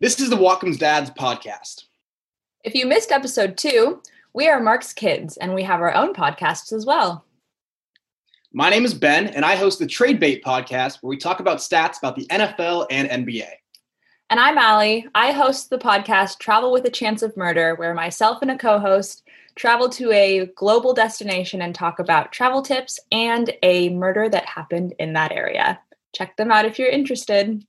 This is the Whatcom's Dads podcast. If you missed episode two, we are Mark's kids and we have our own podcasts as well. My name is Ben, and I host the Trade Bait podcast where we talk about stats about the NFL and NBA. And I'm Allie. I host the podcast Travel with a Chance of Murder, where myself and a co host travel to a global destination and talk about travel tips and a murder that happened in that area. Check them out if you're interested.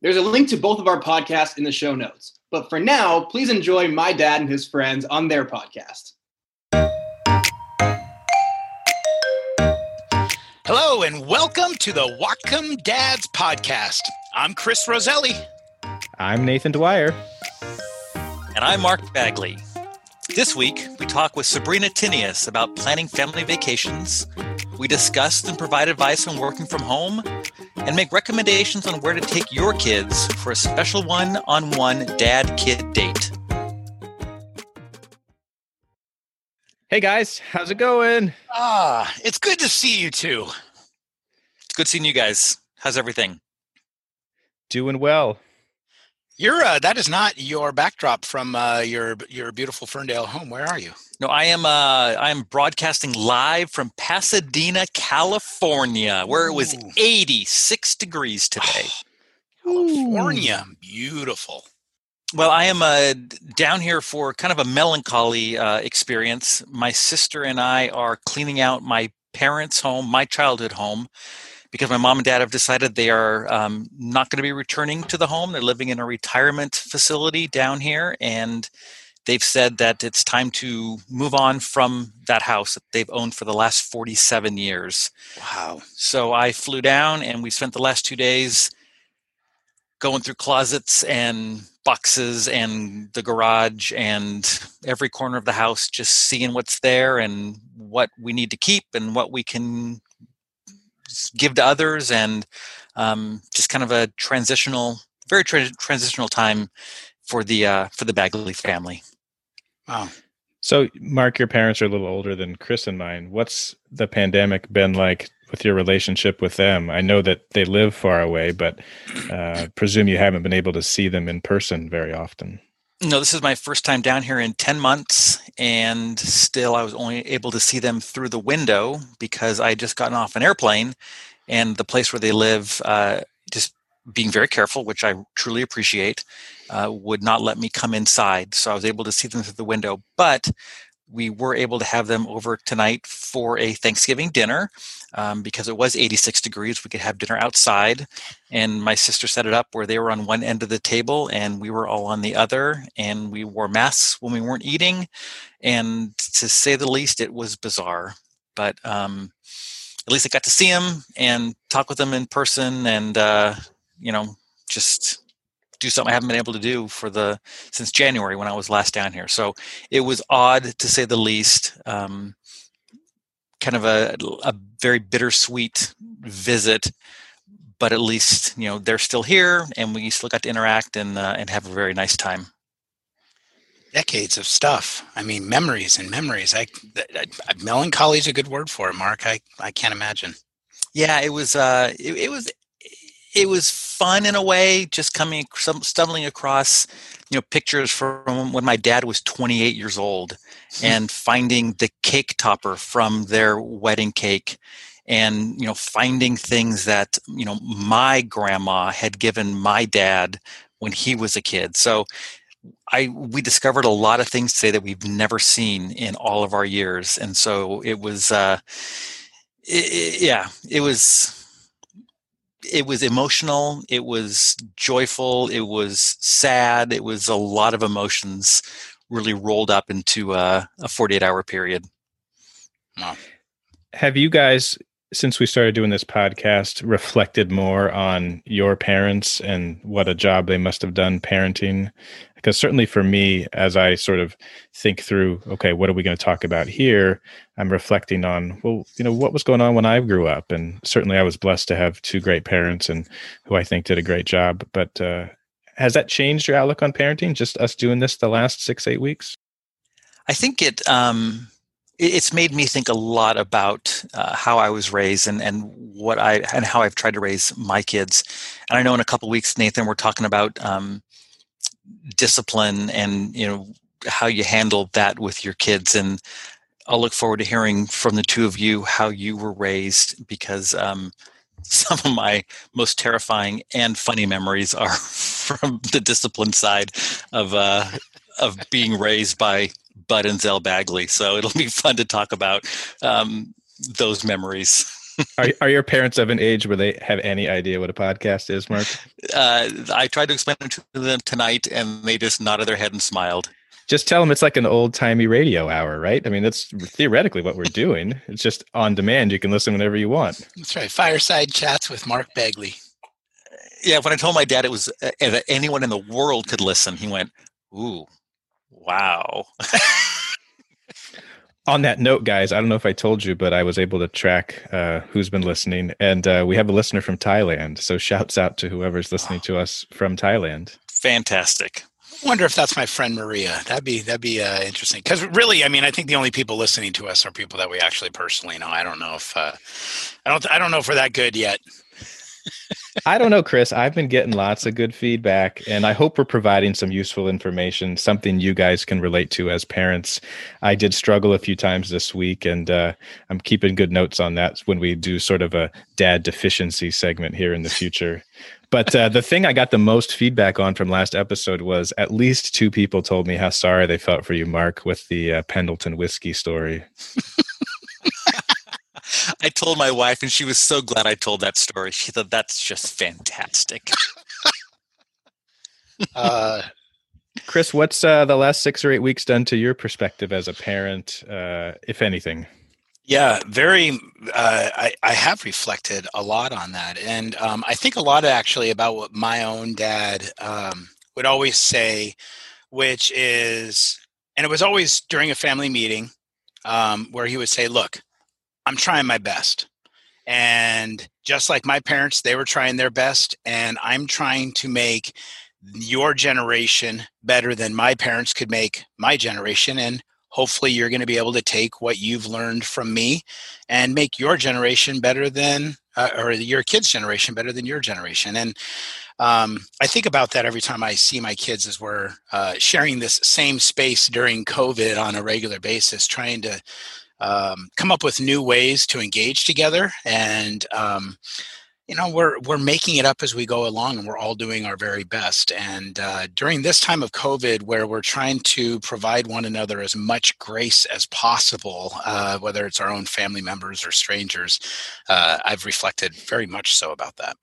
There's a link to both of our podcasts in the show notes. But for now, please enjoy my dad and his friends on their podcast. Hello, and welcome to the Whatcom Dads podcast. I'm Chris Roselli. I'm Nathan Dwyer. And I'm Mark Bagley. This week, we talk with Sabrina Tinius about planning family vacations. We discussed and provide advice on working from home and make recommendations on where to take your kids for a special one on one dad kid date. Hey guys, how's it going? Ah, it's good to see you too. It's good seeing you guys. How's everything? Doing well. You're uh, that is not your backdrop from uh, your your beautiful Ferndale home. Where are you? No, I am uh, I am broadcasting live from Pasadena, California, where it was 86 degrees today. California, beautiful. Well, I am uh, down here for kind of a melancholy uh, experience. My sister and I are cleaning out my parents' home, my childhood home, because my mom and dad have decided they are um, not going to be returning to the home. They're living in a retirement facility down here, and they've said that it's time to move on from that house that they've owned for the last 47 years. Wow. So I flew down, and we spent the last two days going through closets and boxes and the garage and every corner of the house, just seeing what's there and what we need to keep and what we can give to others, and um, just kind of a transitional, very tra- transitional time for the uh, for the Bagley family. Wow. So, Mark, your parents are a little older than Chris and mine. What's the pandemic been like with your relationship with them? I know that they live far away, but uh, presume you haven't been able to see them in person very often. No, this is my first time down here in 10 months, and still I was only able to see them through the window because I had just gotten off an airplane, and the place where they live, uh, just being very careful, which I truly appreciate, uh, would not let me come inside. So I was able to see them through the window. But we were able to have them over tonight for a Thanksgiving dinner um, because it was 86 degrees. We could have dinner outside. And my sister set it up where they were on one end of the table and we were all on the other. And we wore masks when we weren't eating. And to say the least, it was bizarre. But um, at least I got to see them and talk with them in person and, uh, you know, just do something I haven't been able to do for the since January when I was last down here. So it was odd to say the least. Um, kind of a, a very bittersweet visit, but at least you know they're still here, and we still got to interact and uh, and have a very nice time. Decades of stuff. I mean, memories and memories. I, I, I melancholy is a good word for it, Mark. I, I can't imagine. Yeah, it was. Uh, it, it was. It was fun in a way. Just coming, stumbling across, you know, pictures from when my dad was 28 years old, and finding the cake topper from their wedding cake, and you know, finding things that you know my grandma had given my dad when he was a kid. So. I we discovered a lot of things today that we've never seen in all of our years, and so it was, uh, i i yeah, it was it was emotional it was joyful it was sad it was a lot of emotions really rolled up into a, a 48 hour period Wow. Have you guys, since we started doing this podcast, reflected more on your parents and what a job they must have done parenting? Because certainly for me, as I sort of think through, okay, what are we going to talk about here? I'm reflecting on, well, you know, what was going on when I grew up, and certainly I was blessed to have two great parents and who I think did a great job. But uh, has that changed your outlook on parenting? Just us doing this the last six, eight weeks? i think it um it's made me think a lot about uh, how I was raised and, and what I and how I've tried to raise my kids. And I know in a couple weeks, Nathan, we're talking about um, discipline and you know how you handle that with your kids and i'll look forward to hearing from the two of you how you were raised because um, some of my most terrifying and funny memories are from the discipline side of uh, of being raised by Bud and Zell Bagley. So it'll be fun to talk about um, those memories. are, are your parents of an age where they have any idea what a podcast is, Mark? Uh, I tried to explain it to them tonight, and they just nodded their head and smiled just tell them it's like an old timey radio hour, right? I mean, that's theoretically what we're doing. It's just on demand. You can listen whenever you want. That's right. Fireside chats with Mark Bagley. Yeah, when I told my dad it was uh, that anyone in the world could listen, he went, "Ooh, wow." on that note, guys, I don't know if I told you, but I was able to track uh, who's been listening, and uh, we have a listener from Thailand. So, shouts out to whoever's listening to us from Thailand. Fantastic wonder if that's my friend Maria. That'd be that'd be uh, interesting. Because really, I mean, I think the only people listening to us are people that we actually personally know. I don't know if uh, I don't I don't know if we're that good yet. I don't know, Chris. I've been getting lots of good feedback, and I hope we're providing some useful information, something you guys can relate to as parents. I did struggle a few times this week, and uh, I'm keeping good notes on that when we do sort of a dad deficiency segment here in the future. But uh, the thing I got the most feedback on from last episode was at least two people told me how sorry they felt for you, Mark, with the uh, Pendleton whiskey story. I told my wife, and she was so glad I told that story. She thought that's just fantastic. uh, Chris, what's uh, the last six or eight weeks done to your perspective as a parent, uh, if anything? Yeah, very. Uh, I, I have reflected a lot on that. And um, I think a lot actually about what my own dad um, would always say, which is, and it was always during a family meeting um, where he would say, Look, I'm trying my best. And just like my parents, they were trying their best. And I'm trying to make your generation better than my parents could make my generation. And hopefully you're going to be able to take what you've learned from me and make your generation better than uh, or your kids generation better than your generation and um, i think about that every time i see my kids as we're uh, sharing this same space during covid on a regular basis trying to um, come up with new ways to engage together. And um, you know we're we're making it up as we go along and we're all doing our very best. And uh, during this time of covid where we're trying to provide one another as much grace as possible uh, whether it's our own family members or strangers uh, i've reflected very much so about that.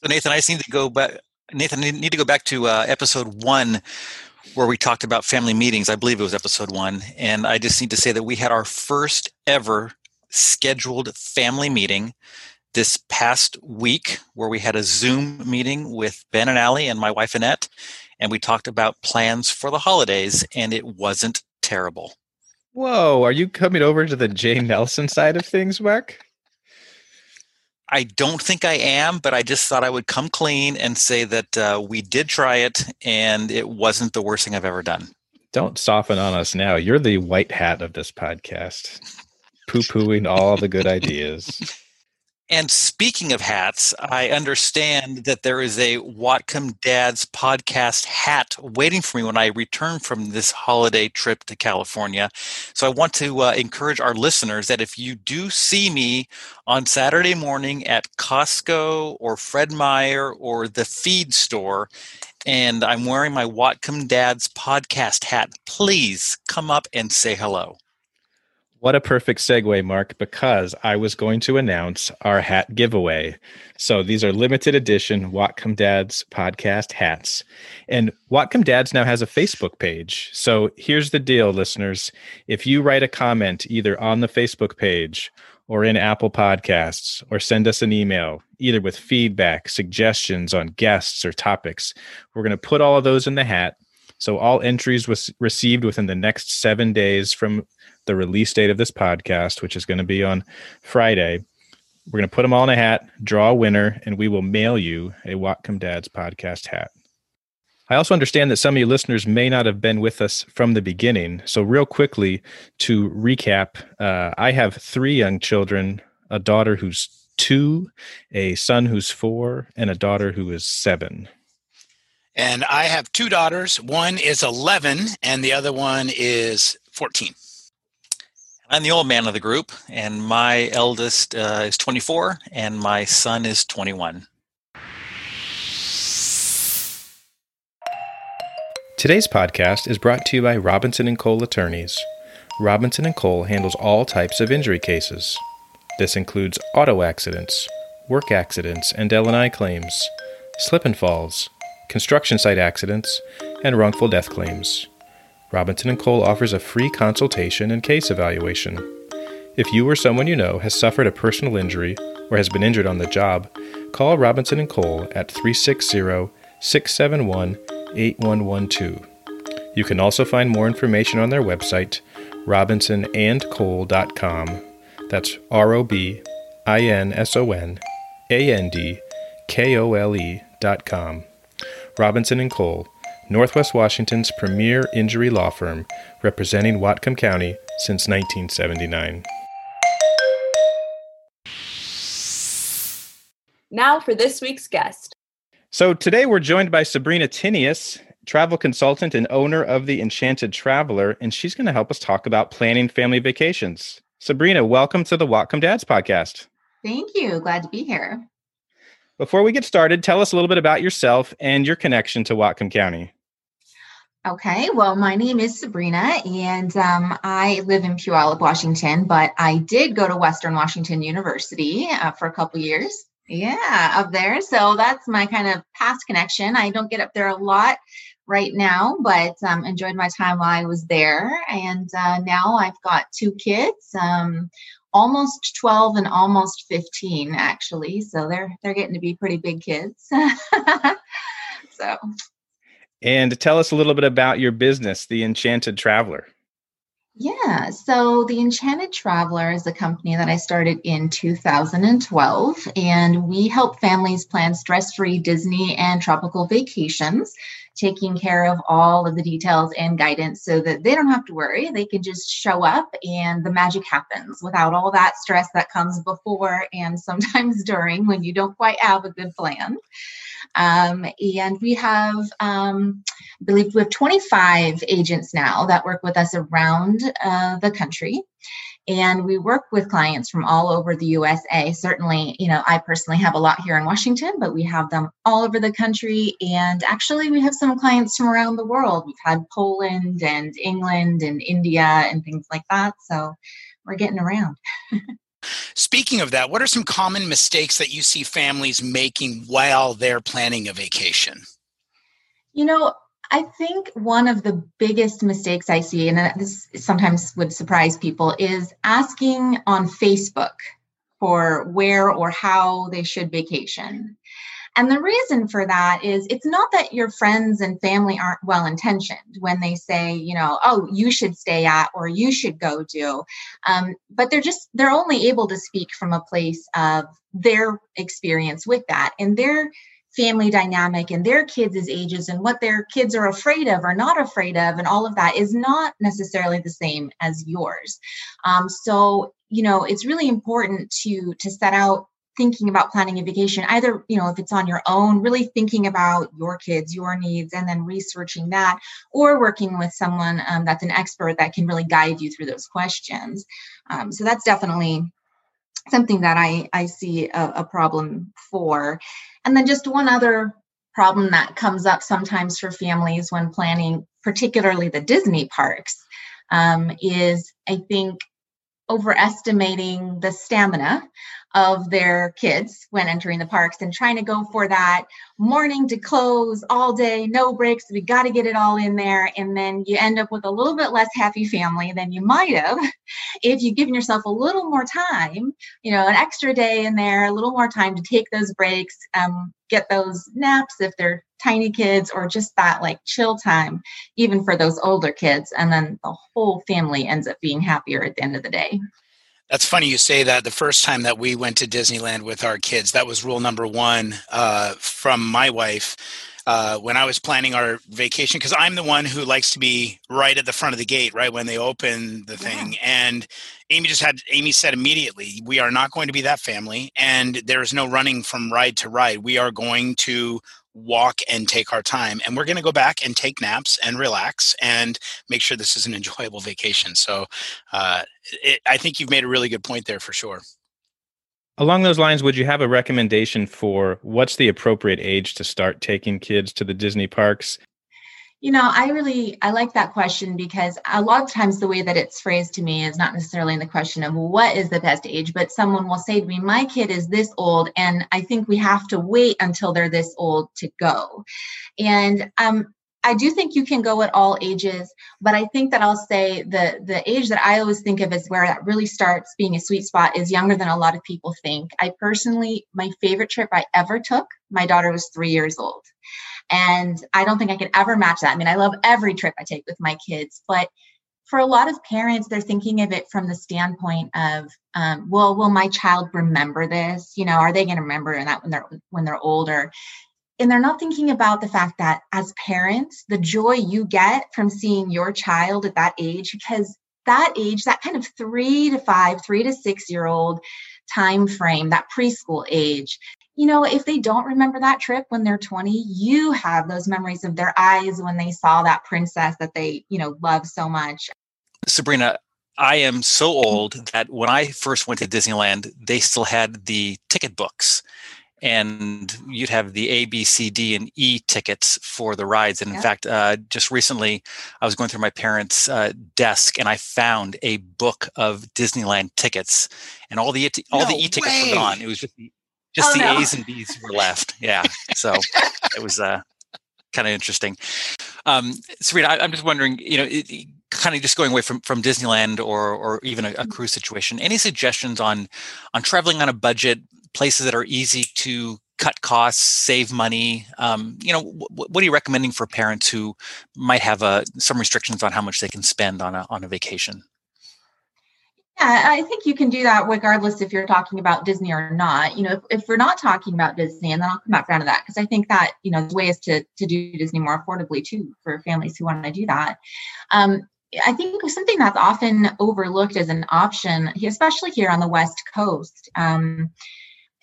So nathan i just need to go back nathan I need to go back to uh, episode one where we talked about family meetings i believe it was episode one and i just need to say that we had our first ever scheduled family meeting this past week where we had a Zoom meeting with Ben and Allie and my wife Annette, and we talked about plans for the holidays, and it wasn't terrible. Whoa, are you coming over to the Jay Nelson side of things, Mark? I don't think I am, but I just thought I would come clean and say that uh, we did try it, and it wasn't the worst thing I've ever done. Don't soften on us now. You're the white hat of this podcast, poo pooing all the good ideas. And speaking of hats, I understand that there is a Whatcom Dads podcast hat waiting for me when I return from this holiday trip to California. So I want to uh, encourage our listeners that if you do see me on Saturday morning at Costco or Fred Meyer or the feed store, and I'm wearing my Whatcom Dads podcast hat, please come up and say hello. What a perfect segue, Mark, because I was going to announce our hat giveaway. So these are limited edition Whatcom Dads podcast hats. And Whatcom Dads now has a Facebook page. So here's the deal, listeners. If you write a comment either on the Facebook page or in Apple Podcasts, or send us an email, either with feedback, suggestions on guests or topics, we're going to put all of those in the hat. So all entries was received within the next seven days from the release date of this podcast, which is going to be on Friday. We're going to put them all in a hat, draw a winner, and we will mail you a Whatcom Dads podcast hat. I also understand that some of you listeners may not have been with us from the beginning. So, real quickly to recap, uh, I have three young children a daughter who's two, a son who's four, and a daughter who is seven. And I have two daughters. One is 11, and the other one is 14. I'm the old man of the group, and my eldest uh, is 24, and my son is 21. Today's podcast is brought to you by Robinson and Cole Attorneys. Robinson and Cole handles all types of injury cases. This includes auto accidents, work accidents and L&I claims, slip and falls, construction site accidents, and wrongful death claims. Robinson and Cole offers a free consultation and case evaluation. If you or someone you know has suffered a personal injury or has been injured on the job, call Robinson and Cole at 360-671-8112. You can also find more information on their website, robinsonandcole.com. That's R O B I N S O N A N D K O L E dot com. Robinson and Cole, Northwest Washington's premier injury law firm, representing Whatcom County since 1979. Now for this week's guest. So today we're joined by Sabrina Tinius, travel consultant and owner of the Enchanted Traveler, and she's going to help us talk about planning family vacations. Sabrina, welcome to the Whatcom Dads podcast. Thank you. Glad to be here. Before we get started, tell us a little bit about yourself and your connection to Whatcom County. Okay, well, my name is Sabrina, and um, I live in Puyallup, Washington, but I did go to Western Washington University uh, for a couple years. Yeah, up there. So that's my kind of past connection. I don't get up there a lot right now, but um, enjoyed my time while I was there. And uh, now I've got two kids, um, almost 12 and almost 15, actually. So they're they're getting to be pretty big kids. so and tell us a little bit about your business, The Enchanted Traveler. Yeah, so the Enchanted Traveler is a company that I started in 2012, and we help families plan stress free Disney and tropical vacations, taking care of all of the details and guidance so that they don't have to worry. They can just show up and the magic happens without all that stress that comes before and sometimes during when you don't quite have a good plan. Um, and we have, um, I believe we have 25 agents now that work with us around uh, the country. And we work with clients from all over the USA. Certainly, you know, I personally have a lot here in Washington, but we have them all over the country. And actually, we have some clients from around the world. We've had Poland and England and India and things like that. So we're getting around. Speaking of that, what are some common mistakes that you see families making while they're planning a vacation? You know, I think one of the biggest mistakes I see, and uh, this sometimes would surprise people, is asking on Facebook for where or how they should vacation. And the reason for that is it's not that your friends and family aren't well intentioned when they say, you know, oh, you should stay at or you should go do. Um, but they're just, they're only able to speak from a place of their experience with that and their family dynamic and their kids' ages and what their kids are afraid of or not afraid of and all of that is not necessarily the same as yours. Um, so, you know, it's really important to to set out thinking about planning a vacation either you know if it's on your own really thinking about your kids your needs and then researching that or working with someone um, that's an expert that can really guide you through those questions. Um, so that's definitely something that i i see a, a problem for. And then just one other problem that comes up sometimes for families when planning particularly the disney parks um, is i think overestimating the stamina of their kids when entering the parks and trying to go for that morning to close all day, no breaks. We got to get it all in there. And then you end up with a little bit less happy family than you might have if you've given yourself a little more time, you know, an extra day in there, a little more time to take those breaks, um, get those naps if they're tiny kids or just that like chill time, even for those older kids. And then the whole family ends up being happier at the end of the day. That's funny you say that. The first time that we went to Disneyland with our kids, that was rule number one uh, from my wife. Uh, when I was planning our vacation, because I'm the one who likes to be right at the front of the gate, right when they open the thing. Yeah. And Amy just had, Amy said immediately, we are not going to be that family, and there is no running from ride to ride. We are going to walk and take our time and we're going to go back and take naps and relax and make sure this is an enjoyable vacation. So uh, it, i think you've made a really good point there for sure. Along those lines would you have a recommendation for what's the appropriate age to start taking kids to the disney parks you know, I really I like that question because a lot of times the way that it's phrased to me is not necessarily in the question of what is the best age, but someone will say to me, "My kid is this old, and I think we have to wait until they're this old to go." And um, I do think you can go at all ages, but I think that I'll say the the age that I always think of as where that really starts being a sweet spot is younger than a lot of people think. I personally, my favorite trip I ever took, my daughter was three years old. And I don't think I could ever match that. I mean, I love every trip I take with my kids, but for a lot of parents, they're thinking of it from the standpoint of, um, well, will my child remember this? You know, are they going to remember that when they're when they're older? And they're not thinking about the fact that as parents, the joy you get from seeing your child at that age, because that age, that kind of three to five, three to six year old time frame, that preschool age, you know, if they don't remember that trip when they're 20, you have those memories of their eyes when they saw that princess that they, you know, love so much. Sabrina, I am so old that when I first went to Disneyland, they still had the ticket books. And you'd have the A, B, C, D, and E tickets for the rides. And in yeah. fact, uh, just recently, I was going through my parents' uh, desk and I found a book of Disneyland tickets, and all the all no the E tickets were gone. It was just the just oh, the no. A's and B's were left. Yeah. So it was uh, kind of interesting. Um, Serena, I, am just wondering, you know, it, it, kind of just going away from, from Disneyland or, or even a, a mm-hmm. cruise situation, any suggestions on, on traveling on a budget, places that are easy to cut costs, save money? Um, you know, w- what are you recommending for parents who might have uh, some restrictions on how much they can spend on a, on a vacation? Yeah, I think you can do that regardless if you're talking about Disney or not. You know, if, if we're not talking about Disney, and then I'll come back around to that because I think that you know there's ways to to do Disney more affordably too for families who want to do that. Um, I think something that's often overlooked as an option, especially here on the West Coast. Um,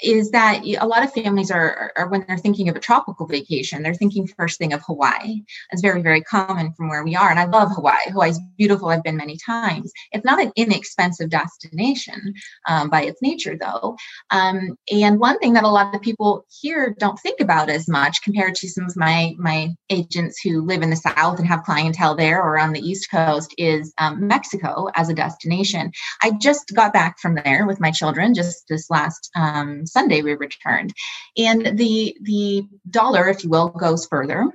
is that a lot of families are, are, when they're thinking of a tropical vacation they're thinking first thing of hawaii. It's very very common from where we are and i love hawaii. Hawaii's beautiful. I've been many times. It's not an inexpensive destination um, by its nature though. Um, and one thing that a lot of people here don't think about as much compared to some of my my agents who live in the south and have clientele there or on the east coast is um, mexico as a destination. I just got back from there with my children just this last um, Sunday we returned. And the the dollar, if you will, goes further.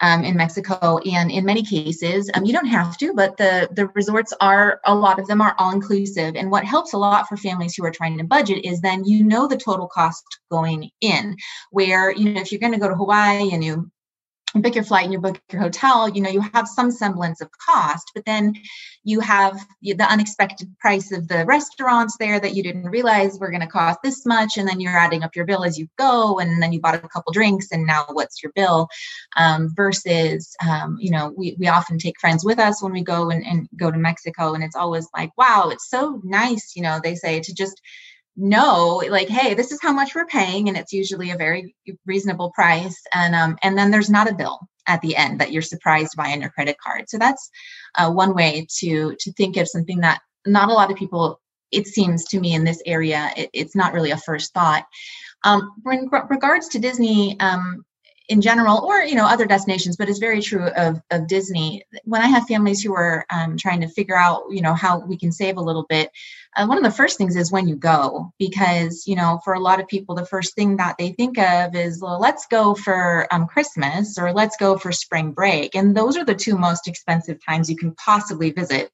Um, in Mexico, and in many cases, um, you don't have to, but the the resorts are a lot of them are all inclusive. And what helps a lot for families who are trying to budget is then you know the total cost going in. Where you know if you're going to go to Hawaii and you book your flight and you book your hotel, you know, you have some semblance of cost, but then you have the unexpected price of the restaurants there that you didn't realize were going to cost this much. And then you're adding up your bill as you go. And then you bought a couple drinks and now what's your bill? Um, versus, um, you know, we, we often take friends with us when we go and, and go to Mexico. And it's always like, wow, it's so nice, you know, they say to just know like hey this is how much we're paying and it's usually a very reasonable price and um, and then there's not a bill at the end that you're surprised by on your credit card. So that's uh, one way to to think of something that not a lot of people it seems to me in this area it, it's not really a first thought. Um, in regards to disney um, in general or you know other destinations but it's very true of, of disney when i have families who are um, trying to figure out you know how we can save a little bit uh, one of the first things is when you go because you know for a lot of people the first thing that they think of is well let's go for um, christmas or let's go for spring break and those are the two most expensive times you can possibly visit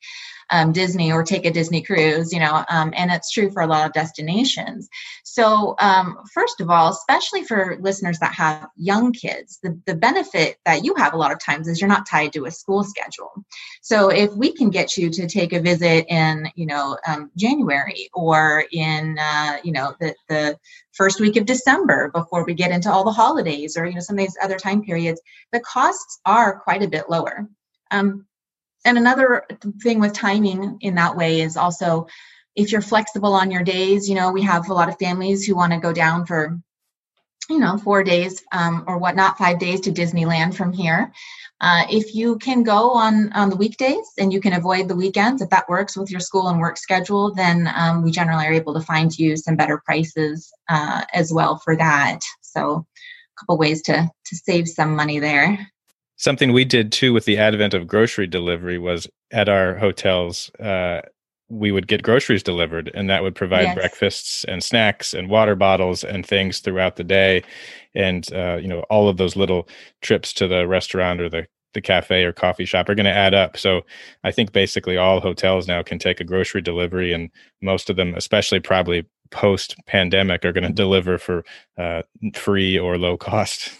um, Disney or take a Disney cruise, you know, um, and it's true for a lot of destinations. So, um, first of all, especially for listeners that have young kids, the, the benefit that you have a lot of times is you're not tied to a school schedule. So, if we can get you to take a visit in, you know, um, January or in, uh, you know, the, the first week of December before we get into all the holidays or, you know, some of these other time periods, the costs are quite a bit lower. Um, and another thing with timing in that way is also if you're flexible on your days you know we have a lot of families who want to go down for you know, four days um, or whatnot, five days to Disneyland from here. Uh, if you can go on on the weekdays and you can avoid the weekends, if that works with your school and work schedule, then um, we generally are able to find you some better prices uh, as well for that. So, a couple ways to to save some money there. Something we did too with the advent of grocery delivery was at our hotels. Uh, we would get groceries delivered and that would provide yes. breakfasts and snacks and water bottles and things throughout the day and uh, you know all of those little trips to the restaurant or the the cafe or coffee shop are going to add up so i think basically all hotels now can take a grocery delivery and most of them especially probably post pandemic are going to deliver for uh, free or low cost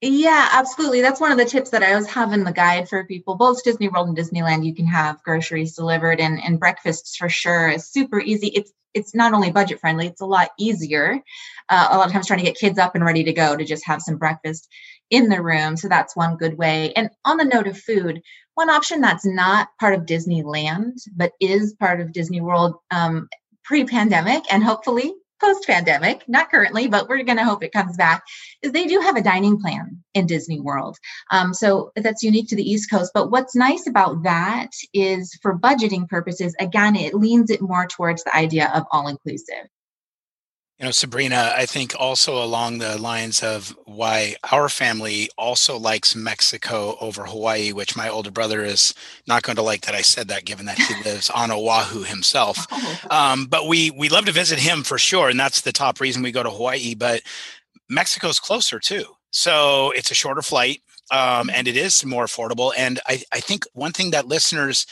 yeah, absolutely. That's one of the tips that I always have in the guide for people. Both Disney World and Disneyland, you can have groceries delivered and, and breakfasts for sure. It's super easy. It's it's not only budget friendly, it's a lot easier. Uh, a lot of times trying to get kids up and ready to go to just have some breakfast in the room. So that's one good way. And on the note of food, one option that's not part of Disneyland, but is part of Disney World um, pre pandemic and hopefully post pandemic, not currently, but we're going to hope it comes back, is they do have a dining plan in Disney World. Um, so that's unique to the East Coast. But what's nice about that is for budgeting purposes, again, it leans it more towards the idea of all inclusive you know sabrina i think also along the lines of why our family also likes mexico over hawaii which my older brother is not going to like that i said that given that he lives on oahu himself. Oh. um, but we we love to visit him for sure and that's the top reason we go to hawaii but mexico's closer too. So it's a shorter flight um, and it is more affordable and I, I think one thing that listeners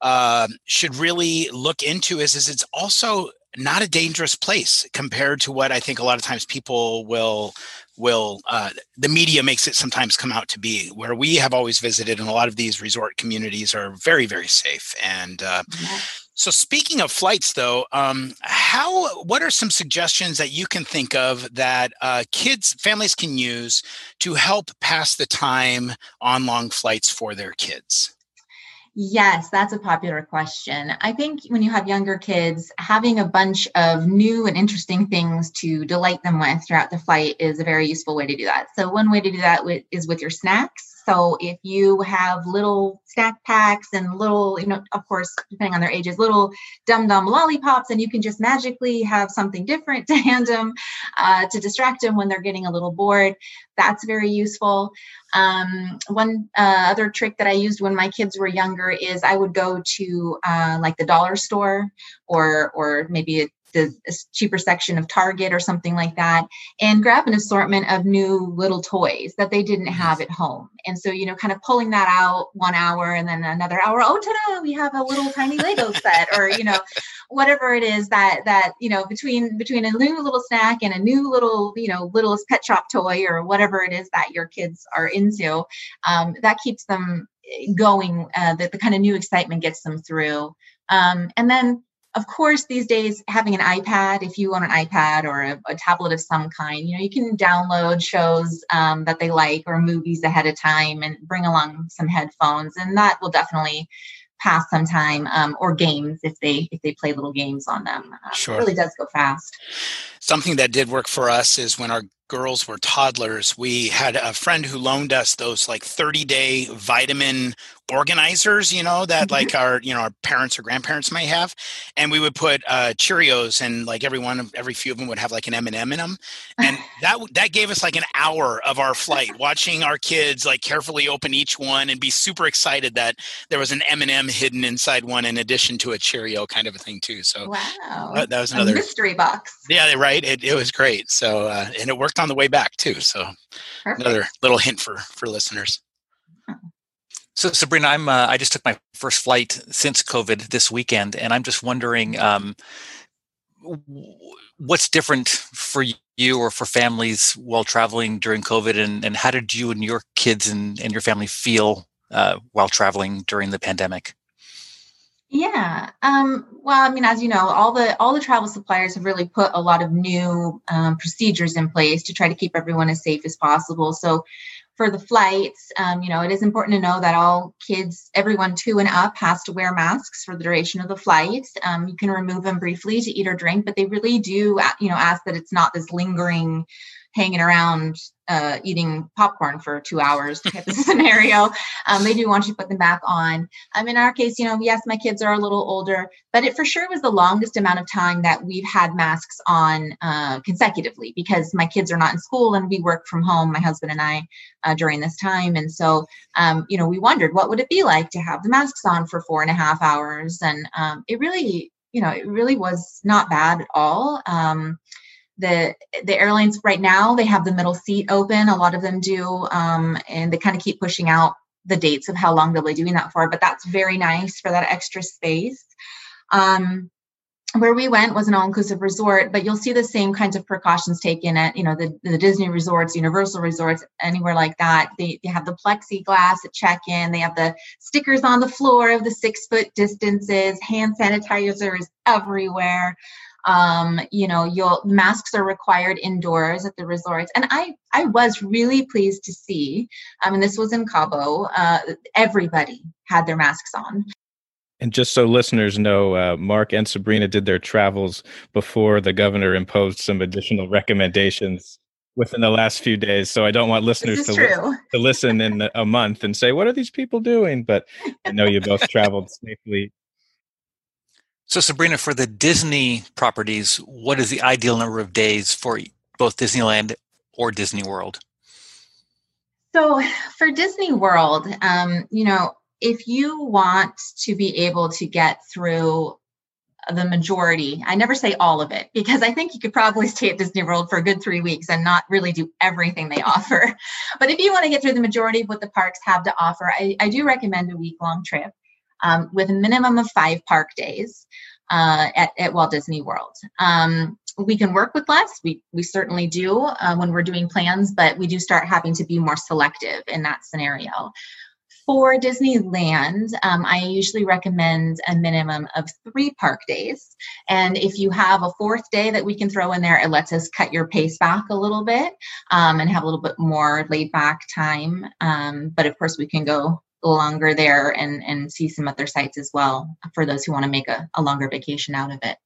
uh, should really look into is is it's also not a dangerous place compared to what I think a lot of times people will will uh, the media makes it sometimes come out to be where we have always visited and a lot of these resort communities are very very safe and uh, yeah. so speaking of flights though um, how what are some suggestions that you can think of that uh, kids families can use to help pass the time on long flights for their kids Yes, that's a popular question. I think when you have younger kids, having a bunch of new and interesting things to delight them with throughout the flight is a very useful way to do that. So, one way to do that is with your snacks. So if you have little snack packs and little, you know, of course, depending on their ages, little dum dum lollipops, and you can just magically have something different to hand them uh, to distract them when they're getting a little bored. That's very useful. Um, one uh, other trick that I used when my kids were younger is I would go to uh, like the dollar store or or maybe the cheaper section of Target or something like that and grab an assortment of new little toys that they didn't have at home. And so, you know, kind of pulling that out one hour and then another hour, oh, ta-da, we have a little tiny Lego set or, you know, whatever it is that, that, you know, between, between a new little snack and a new little, you know, littlest pet shop toy or whatever it is that your kids are into, um, that keeps them going, uh, that the kind of new excitement gets them through. Um, and then of course, these days, having an iPad, if you own an iPad or a, a tablet of some kind, you know, you can download shows um, that they like or movies ahead of time and bring along some headphones, and that will definitely pass some time um, or games if they if they play little games on them. Uh, sure. It really does go fast. Something that did work for us is when our girls were toddlers, we had a friend who loaned us those like 30 day vitamin organizers, you know, that mm-hmm. like our, you know, our parents or grandparents may have. And we would put uh, Cheerios and like every one of every few of them would have like an M&M in them. And that, that gave us like an hour of our flight watching our kids like carefully open each one and be super excited that there was an M&M hidden inside one in addition to a Cheerio kind of a thing too. So wow. that, that was another a mystery box. Yeah, right. It, it was great. So, uh, and it worked on the way back too. So Perfect. another little hint for for listeners. So Sabrina, I'm uh, I just took my first flight since COVID this weekend, and I'm just wondering um, what's different for you or for families while traveling during COVID, and, and how did you and your kids and, and your family feel uh, while traveling during the pandemic? Yeah. Um, well, I mean, as you know, all the all the travel suppliers have really put a lot of new um, procedures in place to try to keep everyone as safe as possible. So, for the flights, um, you know, it is important to know that all kids, everyone two and up, has to wear masks for the duration of the flight. Um, you can remove them briefly to eat or drink, but they really do, you know, ask that it's not this lingering hanging around uh, eating popcorn for two hours type of scenario. Um, they do want you to put them back on. Um, in our case, you know, yes, my kids are a little older, but it for sure was the longest amount of time that we've had masks on uh, consecutively because my kids are not in school and we work from home, my husband and I, uh, during this time. And so, um, you know, we wondered what would it be like to have the masks on for four and a half hours. And um, it really, you know, it really was not bad at all. Um, the the airlines right now they have the middle seat open. A lot of them do um, and they kind of keep pushing out the dates of how long they'll be doing that for but that's very nice for that extra space. Um, where we went was an all-inclusive resort but you'll see the same kinds of precautions taken at you know the, the disney resorts universal resorts anywhere like that. They, they have the plexiglass at check-in. They have the stickers on the floor of the six foot distances. Hand sanitizer is everywhere um, you know you'll masks are required indoors at the resorts and i i was really pleased to see i mean this was in cabo uh, everybody had their masks on and just so listeners know, uh, Mark and Sabrina did their travels before the governor imposed some additional recommendations within the last few days. So I don't want listeners to, li- to listen in a month and say, "What are these people doing?" But I know you both traveled safely so, Sabrina, for the Disney properties, what is the ideal number of days for both Disneyland or Disney World? So, for Disney World, um, you know, if you want to be able to get through the majority, I never say all of it because I think you could probably stay at Disney World for a good three weeks and not really do everything they offer. But if you want to get through the majority of what the parks have to offer, I, I do recommend a week long trip um, with a minimum of five park days uh, at, at, Walt Disney World. Um, we can work with less. We, we certainly do uh, when we're doing plans, but we do start having to be more selective in that scenario. For Disneyland, um, I usually recommend a minimum of three park days. And if you have a fourth day that we can throw in there, it lets us cut your pace back a little bit um, and have a little bit more laid back time. Um, but of course, we can go longer there and and see some other sites as well for those who want to make a, a longer vacation out of it.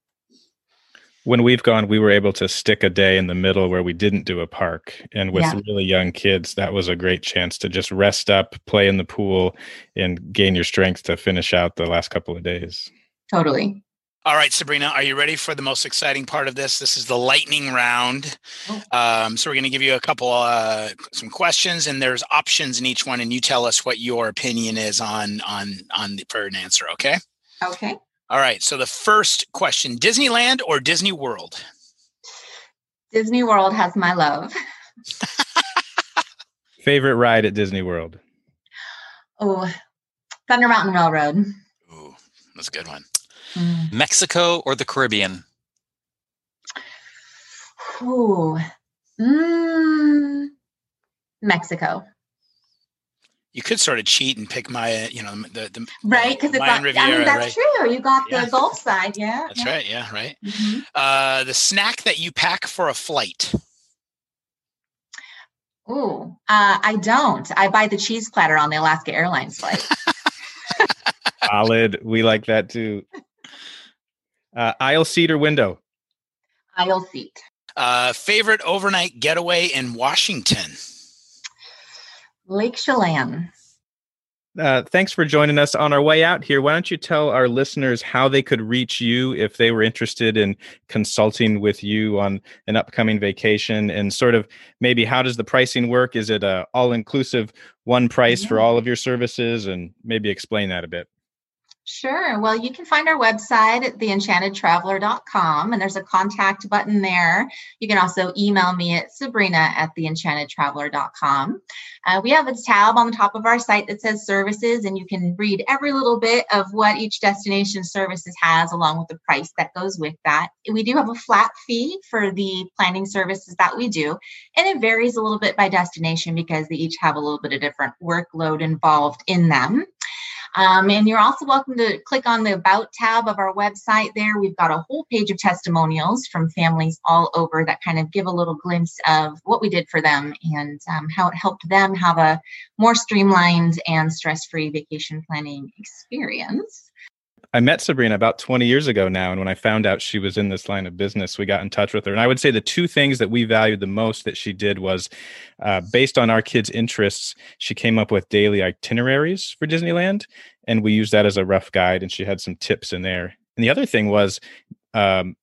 When we've gone we were able to stick a day in the middle where we didn't do a park. And with yeah. really young kids that was a great chance to just rest up play in the pool and gain your strength to finish out the last couple of days. Totally all right, Sabrina, are you ready for the most exciting part of this? This is the lightning round. Oh. Um, so we're going to give you a couple, uh, some questions, and there's options in each one, and you tell us what your opinion is on on on the, for an answer. Okay. Okay. All right. So the first question: Disneyland or Disney World? Disney World has my love. Favorite ride at Disney World? Oh, Thunder Mountain Railroad. Ooh, that's a good one. Mm. Mexico or the Caribbean? Ooh. Mm, Mexico. You could sort of cheat and pick my, you know, the, the right because it's on, Riviera, I mean, that's right? true. You got the yeah. Gulf side, yeah. That's yeah. right. Yeah, right. Mm-hmm. Uh, the snack that you pack for a flight. Ooh, uh, I don't. I buy the cheese platter on the Alaska Airlines flight. Solid. We like that too. Uh, aisle seat or window? Aisle seat. Uh, favorite overnight getaway in Washington? Lake Chelan. Uh, thanks for joining us on our way out here. Why don't you tell our listeners how they could reach you if they were interested in consulting with you on an upcoming vacation and sort of maybe how does the pricing work? Is it a all inclusive one price yeah. for all of your services? And maybe explain that a bit. Sure. Well, you can find our website at theenchantedtraveler.com and there's a contact button there. You can also email me at sabrina at theenchantedtraveler.com. Uh, we have a tab on the top of our site that says services, and you can read every little bit of what each destination services has along with the price that goes with that. We do have a flat fee for the planning services that we do, and it varies a little bit by destination because they each have a little bit of different workload involved in them. Um, and you're also welcome to click on the About tab of our website there. We've got a whole page of testimonials from families all over that kind of give a little glimpse of what we did for them and um, how it helped them have a more streamlined and stress free vacation planning experience. I met Sabrina about 20 years ago now. And when I found out she was in this line of business, we got in touch with her. And I would say the two things that we valued the most that she did was uh, based on our kids' interests, she came up with daily itineraries for Disneyland. And we used that as a rough guide. And she had some tips in there. And the other thing was um,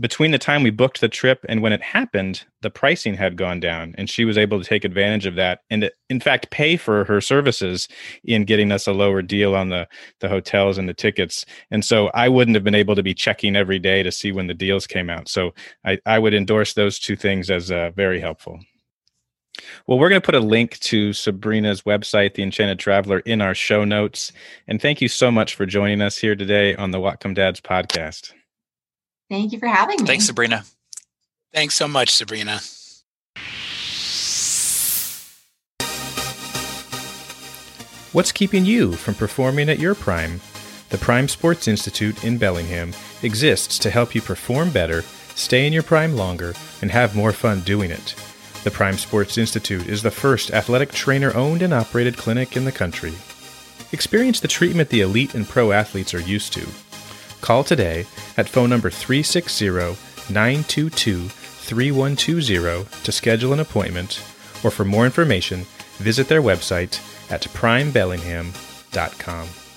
between the time we booked the trip and when it happened, the pricing had gone down, and she was able to take advantage of that and, in fact, pay for her services in getting us a lower deal on the the hotels and the tickets. And so I wouldn't have been able to be checking every day to see when the deals came out. So I, I would endorse those two things as uh, very helpful. Well, we're going to put a link to Sabrina's website, The Enchanted Traveler, in our show notes. And thank you so much for joining us here today on the Whatcom Dads podcast. Thank you for having me. Thanks, Sabrina. Thanks so much, Sabrina. What's keeping you from performing at your prime? The Prime Sports Institute in Bellingham exists to help you perform better, stay in your prime longer, and have more fun doing it. The Prime Sports Institute is the first athletic trainer owned and operated clinic in the country. Experience the treatment the elite and pro athletes are used to Call today at phone number 360 922 3120 to schedule an appointment, or for more information, visit their website at primebellingham.com.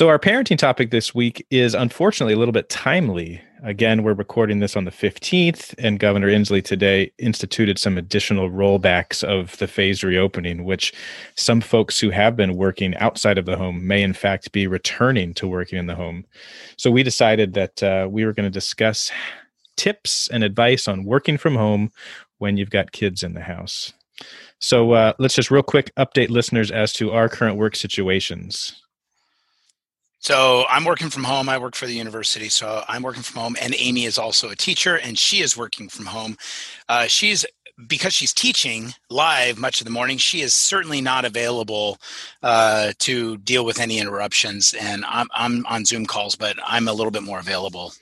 So, our parenting topic this week is unfortunately a little bit timely Again, we're recording this on the 15th, and Governor Inslee today instituted some additional rollbacks of the phased reopening, which some folks who have been working outside of the home may, in fact, be returning to working in the home. So we decided that uh, we were going to discuss tips and advice on working from home when you've got kids in the house. So uh, let's just real quick update listeners as to our current work situations. So I'm working from home. I work for the university, so I'm working from home. And Amy is also a teacher, and she is working from home. Uh, she's because she's teaching live much of the morning. She is certainly not available uh, to deal with any interruptions, and I'm I'm on Zoom calls, but I'm a little bit more available.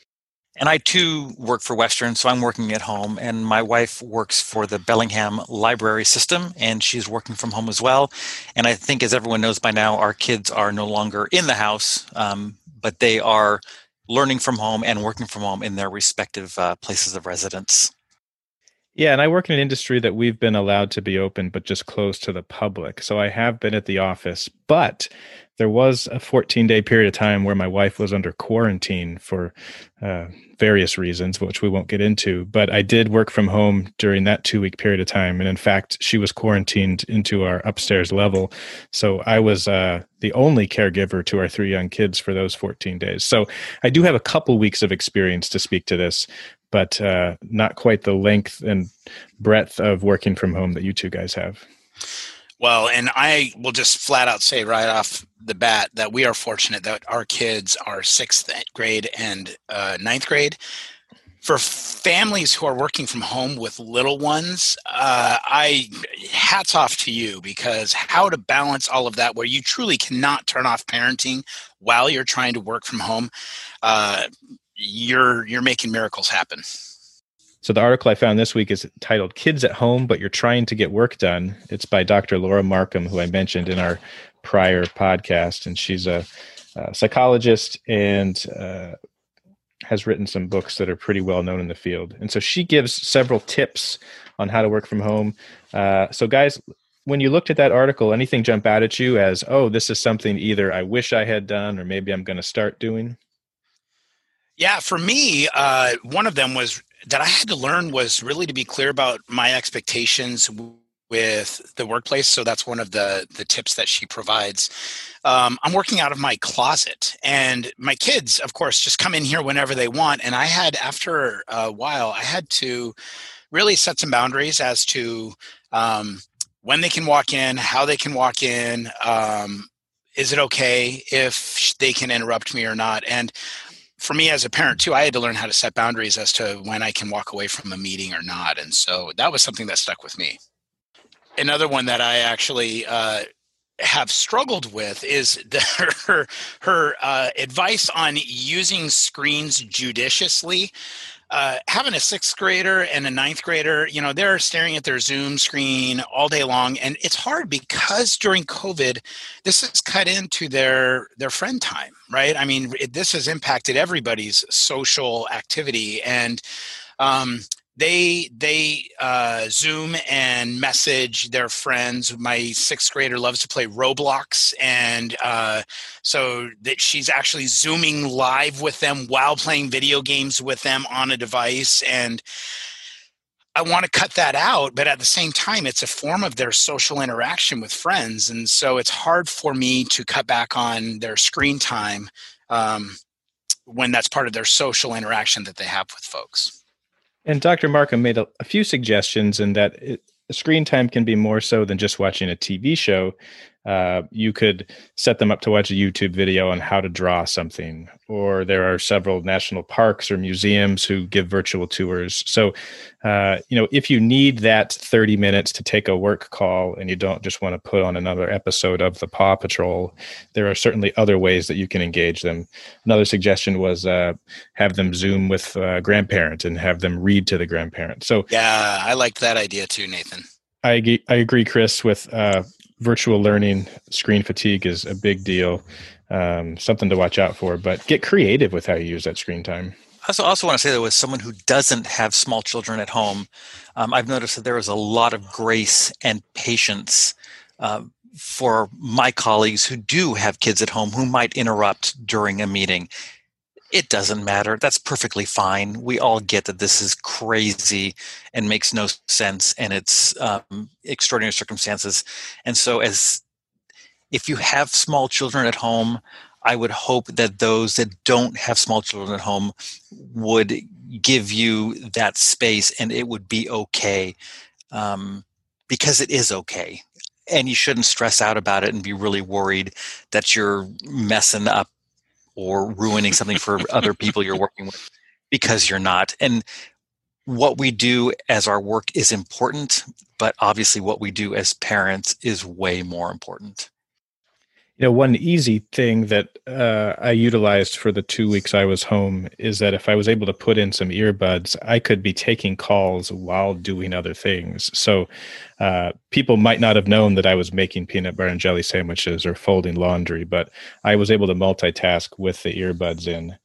And I too work for Western, so I'm working at home. And my wife works for the Bellingham Library System, and she's working from home as well. And I think, as everyone knows by now, our kids are no longer in the house, um, but they are learning from home and working from home in their respective uh, places of residence. Yeah, and I work in an industry that we've been allowed to be open, but just closed to the public. So I have been at the office, but there was a 14 day period of time where my wife was under quarantine for uh, various reasons, which we won't get into. But I did work from home during that two week period of time. And in fact, she was quarantined into our upstairs level. So I was uh, the only caregiver to our three young kids for those 14 days. So I do have a couple weeks of experience to speak to this, but uh, not quite the length and breadth of working from home that you two guys have. Well, and I will just flat out say right off the bat that we are fortunate that our kids are sixth grade and uh, ninth grade. For families who are working from home with little ones, uh, I hats off to you because how to balance all of that where you truly cannot turn off parenting while you're trying to work from home. Uh, you're you're making miracles happen. So the article I found this week is titled "Kids at Home, but You're Trying to Get Work Done." It's by Dr. Laura Markham, who I mentioned in our prior podcast, and she's a, a psychologist and uh, has written some books that are pretty well known in the field. And so she gives several tips on how to work from home. Uh, so, guys, when you looked at that article, anything jump out at you as, "Oh, this is something either I wish I had done, or maybe I'm going to start doing"? Yeah, for me, uh, one of them was that I had to learn was really to be clear about my expectations with the workplace. So that's one of the the tips that she provides. Um, I'm working out of my closet, and my kids, of course, just come in here whenever they want. And I had, after a while, I had to really set some boundaries as to um, when they can walk in, how they can walk in. Um, is it okay if they can interrupt me or not? And for me as a parent too, I had to learn how to set boundaries as to when I can walk away from a meeting or not. And so that was something that stuck with me. Another one that I actually uh, have struggled with is the, her her uh, advice on using screens judiciously. Uh, having a sixth grader and a ninth grader, you know, they're staring at their Zoom screen all day long, and it's hard because during COVID, this has cut into their their friend time, right? I mean, it, this has impacted everybody's social activity, and um, they they uh, zoom and message their friends. My sixth grader loves to play roblox and uh, so that she's actually zooming live with them while playing video games with them on a device. And i want to cut that out but at the same time it's a form of their social interaction with friends. And so it's hard for me to cut back on their screen time um, when that's part of their social interaction that they have with folks and Dr. Markham made a, a few suggestions in that it, screen time can be more so than just watching a TV show. Uh, you could set them up to watch a YouTube video on how to draw something, or there are several national parks or museums who give virtual tours. So, uh, you know, if you need that 30 minutes to take a work call and you don't just want to put on another episode of the Paw Patrol, there are certainly other ways that you can engage them. Another suggestion was uh, have them Zoom with a grandparent and have them read to the grandparent. So, yeah, I liked that idea too, Nathan. I, I agree, Chris, with uh, virtual learning, screen fatigue is a big deal, um, something to watch out for. But get creative with how you use that screen time. I also, also want to say that with someone who doesn't have small children at home, um, I've noticed that there is a lot of grace and patience uh, for my colleagues who do have kids at home who might interrupt during a meeting it doesn't matter. That's perfectly fine. We all get that this is crazy and makes no sense, and it's um, extraordinary circumstances. And so, as if you have small children at home, I would hope that those that don't have small children at home would give you that space, and it would be okay, um, because it is okay. And you shouldn't stress out about it and be really worried that you're messing up or ruining something for other people you're working with because you're not. And what we do as our work is important, but obviously what we do as parents is way more important. You know, one easy thing that uh, I utilized for the two weeks I was home is that if I was able to put in some earbuds, I could be taking calls while doing other things. So uh, people might not have known that I was making peanut butter and jelly sandwiches or folding laundry, but I was able to multitask with the earbuds in.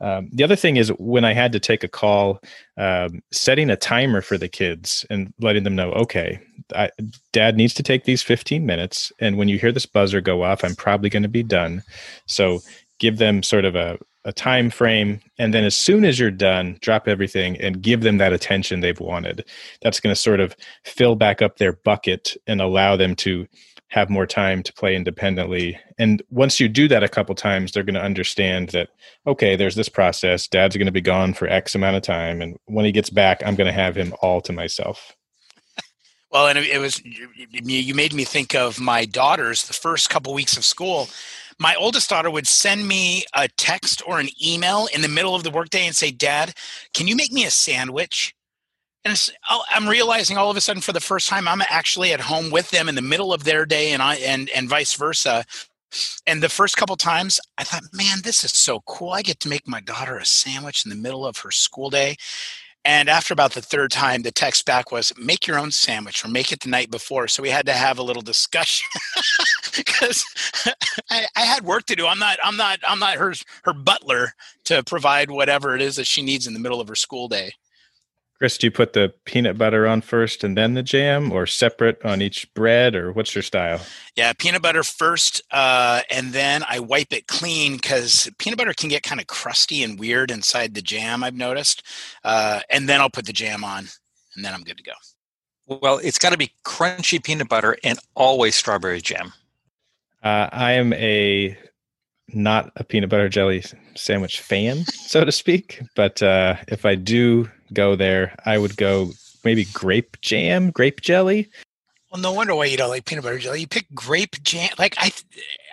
Um, the other thing is when I had to take a call, um, setting a timer for the kids and letting them know, okay, I, dad needs to take these 15 minutes. And when you hear this buzzer go off, I'm probably going to be done. So give them sort of a, a time frame and then as soon as you're done drop everything and give them that attention they've wanted. That's going to sort of fill back up their bucket and allow them to have more time to play independently. And once you do that a couple times they're going to understand that okay there's this process dad's going to be gone for x amount of time and when he gets back i'm going to have him all to myself. Well and it was you made me think of my daughters the first couple weeks of school my oldest daughter would send me a text or an email in the middle of the workday and say, Dad, can you make me a sandwich? And oh, I'm realizing all of a sudden for the first time I'm actually at home with them in the middle of their day and I and and vice versa. And the first couple times I thought, man, this is so cool. I get to make my daughter a sandwich in the middle of her school day. And after about the third time, the text back was, make your own sandwich or make it the night before. So we had to have a little discussion because I, I, had work to do. I'm not, I'm not, I'm not her, her butler to provide whatever it is that she needs in the middle of her school day. Chris, do you put the peanut butter on first and then the jam, or separate on each bread, or what's your style? Yeah, peanut butter first, uh, and then I wipe it clean because peanut butter can get kind of crusty and weird inside the jam. I've noticed, uh, and then I'll put the jam on, and then I'm good to go. Well, it's got to be crunchy peanut butter and always strawberry jam. Uh, I am a not a peanut butter jelly sandwich fan, so to speak. But uh, if I do go there, I would go maybe grape jam, grape jelly. Well, no wonder why you don't like peanut butter jelly. You pick grape jam. Like I,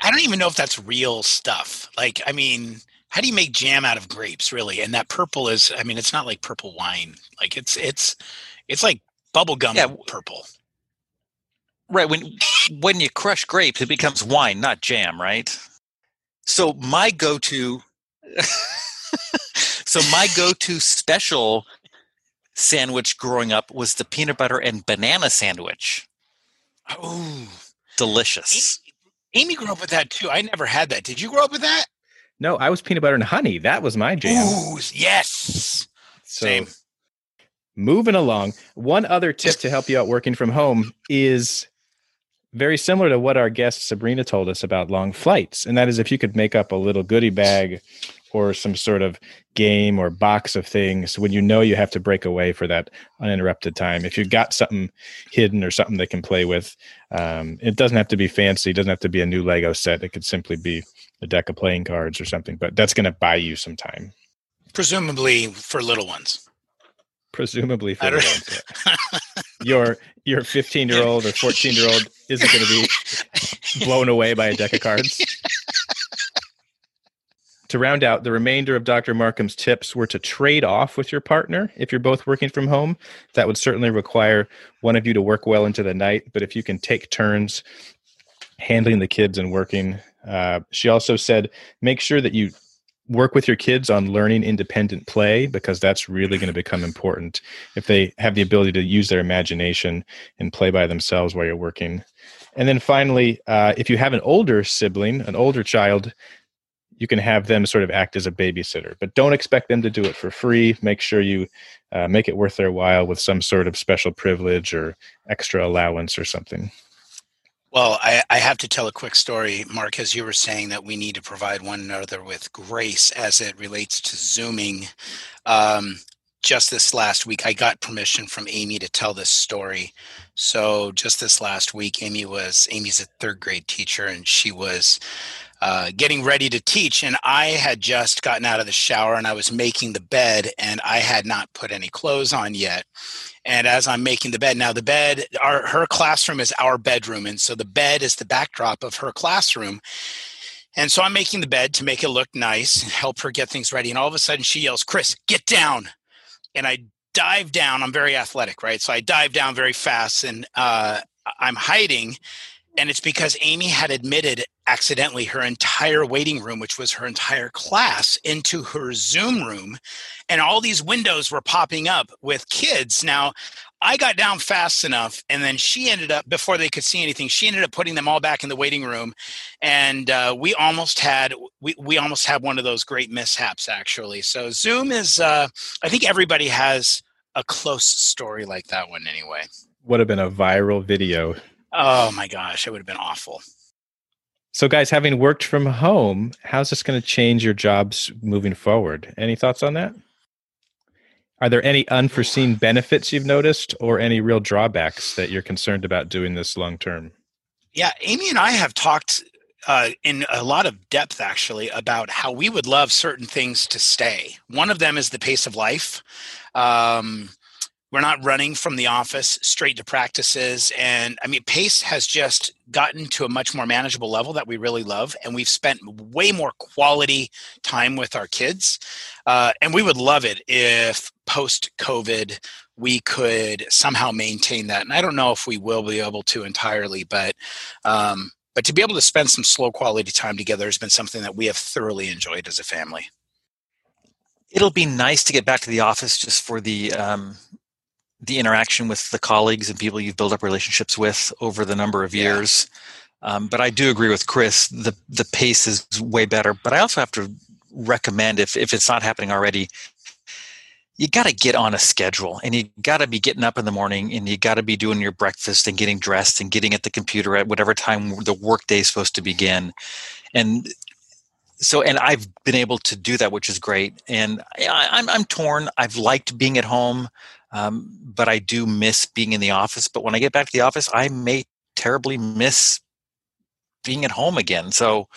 I don't even know if that's real stuff. Like I mean, how do you make jam out of grapes, really? And that purple is, I mean, it's not like purple wine. Like it's it's it's like bubblegum yeah. purple. Right. When when you crush grapes, it becomes wine, not jam, right? So my go-to So my go-to special sandwich growing up was the peanut butter and banana sandwich. Oh, Delicious. Amy grew up with that too. I never had that. Did you grow up with that? No, I was peanut butter and honey. That was my jam. Ooh, yes. So, Same. Moving along, one other tip to help you out working from home is very similar to what our guest Sabrina told us about long flights. And that is if you could make up a little goodie bag or some sort of game or box of things when you know you have to break away for that uninterrupted time. If you've got something hidden or something they can play with, um, it doesn't have to be fancy. It doesn't have to be a new Lego set. It could simply be a deck of playing cards or something, but that's going to buy you some time, Presumably for little ones. presumably for I ones your your 15 year old or 14 year old isn't going to be blown away by a deck of cards. To round out, the remainder of Dr. Markham's tips were to trade off with your partner if you're both working from home. That would certainly require one of you to work well into the night, but if you can take turns handling the kids and working, uh, she also said make sure that you work with your kids on learning independent play because that's really going to become important if they have the ability to use their imagination and play by themselves while you're working. And then finally, uh, if you have an older sibling, an older child, you can have them sort of act as a babysitter, but don't expect them to do it for free. Make sure you uh, make it worth their while with some sort of special privilege or extra allowance or something. Well, I, I have to tell a quick story, Mark, as you were saying that we need to provide one another with grace as it relates to Zooming. Um, just this last week, I got permission from Amy to tell this story. So, just this last week, Amy was Amy's a third grade teacher, and she was uh, getting ready to teach. And I had just gotten out of the shower and I was making the bed, and I had not put any clothes on yet. And as I'm making the bed, now the bed, our her classroom is our bedroom, and so the bed is the backdrop of her classroom. And so I'm making the bed to make it look nice, help her get things ready. And all of a sudden she yells, Chris, get down. And I dive down. I'm very athletic, right? So I dive down very fast and uh, I'm hiding. And it's because Amy had admitted accidentally her entire waiting room, which was her entire class, into her Zoom room. And all these windows were popping up with kids. Now, I got down fast enough, and then she ended up, before they could see anything, she ended up putting them all back in the waiting room. And uh, we almost had, we, we almost had one of those great mishaps, actually. So Zoom is, uh, I think everybody has a close story like that one anyway. Would have been a viral video. Oh my gosh, it would have been awful. So, guys, having worked from home, how's this going to change your jobs moving forward? Any thoughts on that? Are there any unforeseen benefits you've noticed or any real drawbacks that you're concerned about doing this long term? Yeah, Amy and I have talked uh, in a lot of depth actually about how we would love certain things to stay. One of them is the pace of life. Um, we're not running from the office straight to practices. And I mean, pace has just gotten to a much more manageable level that we really love. And we've spent way more quality time with our kids. Uh, and we would love it if post COVID we could somehow maintain that. And I don't know if we will be able to entirely, but um, but to be able to spend some slow quality time together has been something that we have thoroughly enjoyed as a family. It'll be nice to get back to the office just for the um, the interaction with the colleagues and people you've built up relationships with over the number of Yeah. years. Um, but I do agree with Chris. The the pace is way better. But I also have to recommend if if it's not happening already, you got to get on a schedule and you got to be getting up in the morning and you got to be doing your breakfast and getting dressed and getting at the computer at whatever time the workday is supposed to begin. And so and I've been able to do that, which is great. And I, I'm I'm torn. I've liked being at home, um, but I do miss being in the office. But when I get back to the office, I may terribly miss being at home again. So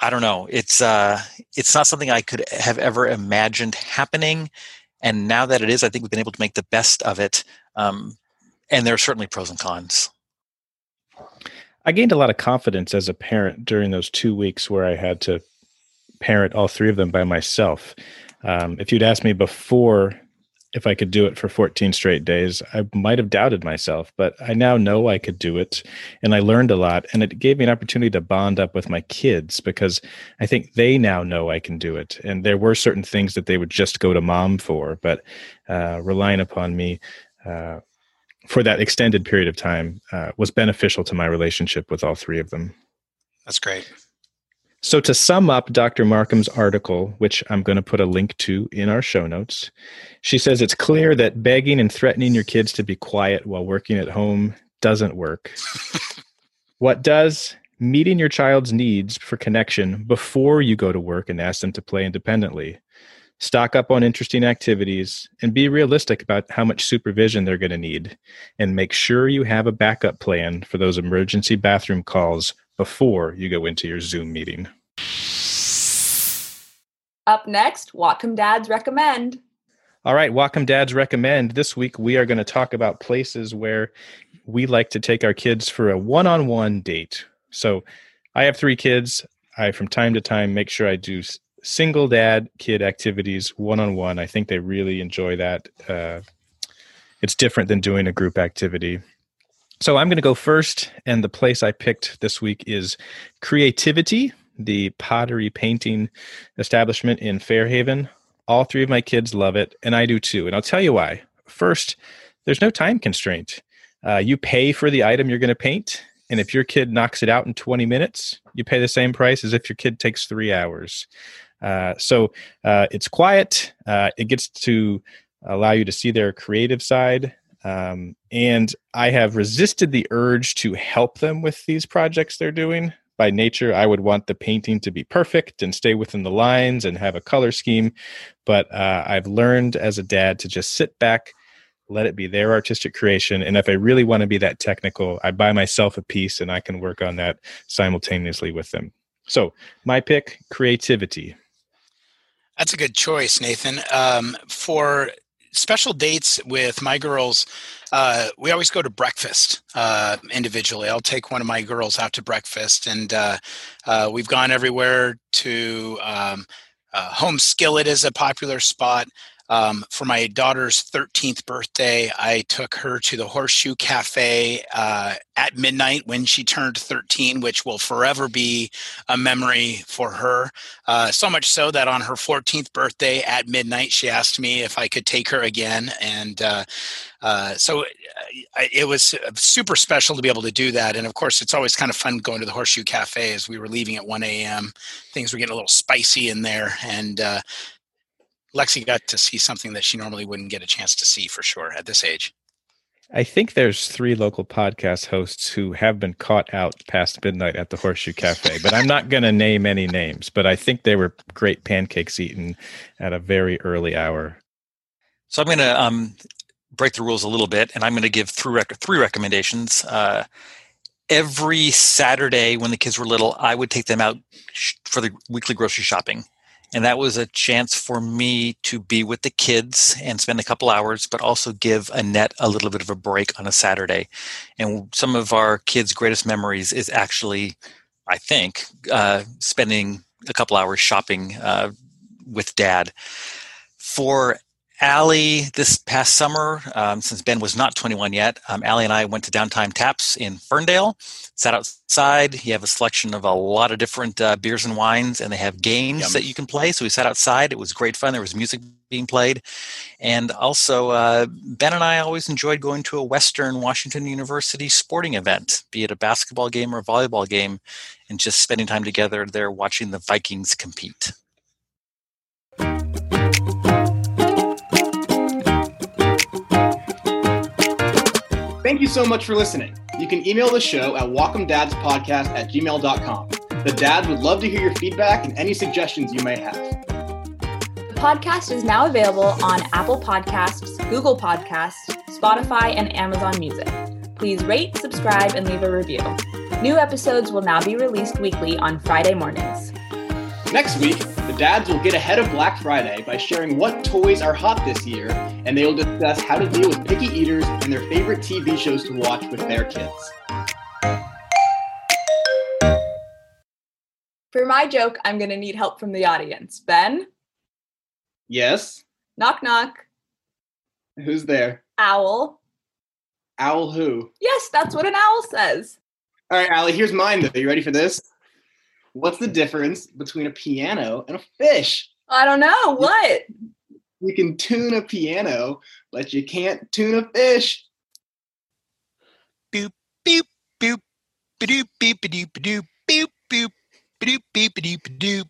I don't know. It's uh, it's not something I could have ever imagined happening. And now that it is, I think we've been able to make the best of it. Um, and there are certainly pros and cons. I gained a lot of confidence as a parent during those two weeks where I had to parent all three of them by myself. Um, if you'd asked me before if I could do it for 14 straight days, I might have doubted myself, but I now know I could do it. And I learned a lot. And it gave me an opportunity to bond up with my kids because I think they now know I can do it. And there were certain things that they would just go to mom for, but uh, relying upon me uh, for that extended period of time uh, was beneficial to my relationship with all three of them. That's great. So, to sum up Dr. Markham's article, which I'm going to put a link to in our show notes, she says it's clear that begging and threatening your kids to be quiet while working at home doesn't work. what does? Meeting your child's needs for connection before you go to work and ask them to play independently. Stock up on interesting activities and be realistic about how much supervision they're going to need. And make sure you have a backup plan for those emergency bathroom calls before you go into your Zoom meeting. Up next, Whatcom Dads Recommend. All right, Whatcom Dads Recommend. This week we are going to talk about places where we like to take our kids for a one on one date. So I have three kids. I, from time to time, make sure I do single dad kid activities one on one. I think they really enjoy that. Uh, it's different than doing a group activity. So I'm going to go first, and the place I picked this week is Creativity, the pottery painting establishment in Fairhaven. All three of my kids love it, and I do too. And I'll tell you why. First, there's no time constraint. Uh, you pay for the item you're going to paint, and if your kid knocks it out in 20 minutes, you pay the same price as if your kid takes three hours. Uh, so uh, it's quiet. Uh, it gets to allow you to see their creative side. Um, and I have resisted the urge to help them with these projects they're doing. By nature, I would want the painting to be perfect and stay within the lines and have a color scheme. But uh, I've learned as a dad to just sit back, let it be their artistic creation. And if I really want to be that technical, I buy myself a piece and I can work on that simultaneously with them. So, my pick creativity. That's a good choice, Nathan. Um, for special dates with my girls uh, we always go to breakfast uh, individually i'll take one of my girls out to breakfast and uh, uh we've gone everywhere to um, uh, home skillet is a popular spot um, for my daughter's 13th birthday, I took her to the Horseshoe Cafe uh, at midnight when she turned 13, which will forever be a memory for her. Uh, so much so that on her 14th birthday at midnight, she asked me if I could take her again. And uh, uh so uh, it was super special to be able to do that. And of course, it's always kind of fun going to the Horseshoe Cafe as we were leaving at 1 a.m. Things were getting a little spicy in there. And uh, Lexi got to see something that she normally wouldn't get a chance to see for sure at this age. I think there's three local podcast hosts who have been caught out past midnight at the Horseshoe Cafe, but I'm not going to name any names. But I think they were great pancakes eaten at a very early hour. So I'm going to um, break the rules a little bit, and I'm going to give three rec- three recommendations. Uh, every Saturday when the kids were little, I would take them out sh- for the weekly grocery shopping and that was a chance for me to be with the kids and spend a couple hours but also give annette a little bit of a break on a saturday. And some of our kids greatest memories is actually i think uh, spending a couple hours shopping uh, with dad. For Allie, this past summer, um, since Ben was not 21 yet, um, Allie and I went to Downtime Taps in Ferndale, sat outside. You have a selection of a lot of different uh, beers and wines, and they have games Yum. that you can play. So we sat outside. It was great fun. There was music being played. And also, uh, Ben and I always enjoyed going to a Western Washington University sporting event, be it a basketball game or a volleyball game, and just spending time together there watching the Vikings compete. Thank you so much for listening. You can email the show at whatcomdadspodcast at gmail.com. The dads would love to hear your feedback and any suggestions you may have. The podcast is now available on Apple Podcasts, Google Podcasts, Spotify, and Amazon Music. Please rate, subscribe, and leave a review. New episodes will now be released weekly on Friday mornings. Next week, the dads will get ahead of Black Friday by sharing what toys are hot this year, and they will discuss how to deal with picky eaters and their favorite TV shows to watch with their kids. For my joke, I'm going to need help from the audience. Ben? Yes. Knock, knock. Who's there? Owl. Owl who? Yes, that's what an owl says. All right, Allie, here's mine though. You ready for this? What's the difference between a piano and a fish? I don't know. What? You can tune a piano, but you can't tune a fish. Boop boop boop. Ba-doop beep ba-doop ba-doop boop boop. Ba-doop beep ba-doop ba-doop